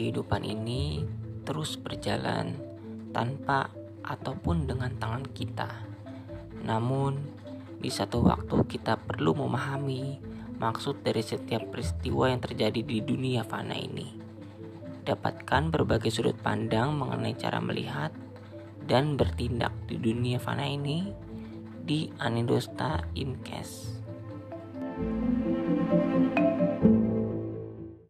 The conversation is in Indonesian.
kehidupan ini terus berjalan tanpa ataupun dengan tangan kita. Namun, di satu waktu kita perlu memahami maksud dari setiap peristiwa yang terjadi di dunia fana ini. Dapatkan berbagai sudut pandang mengenai cara melihat dan bertindak di dunia fana ini di Anindosta Incast.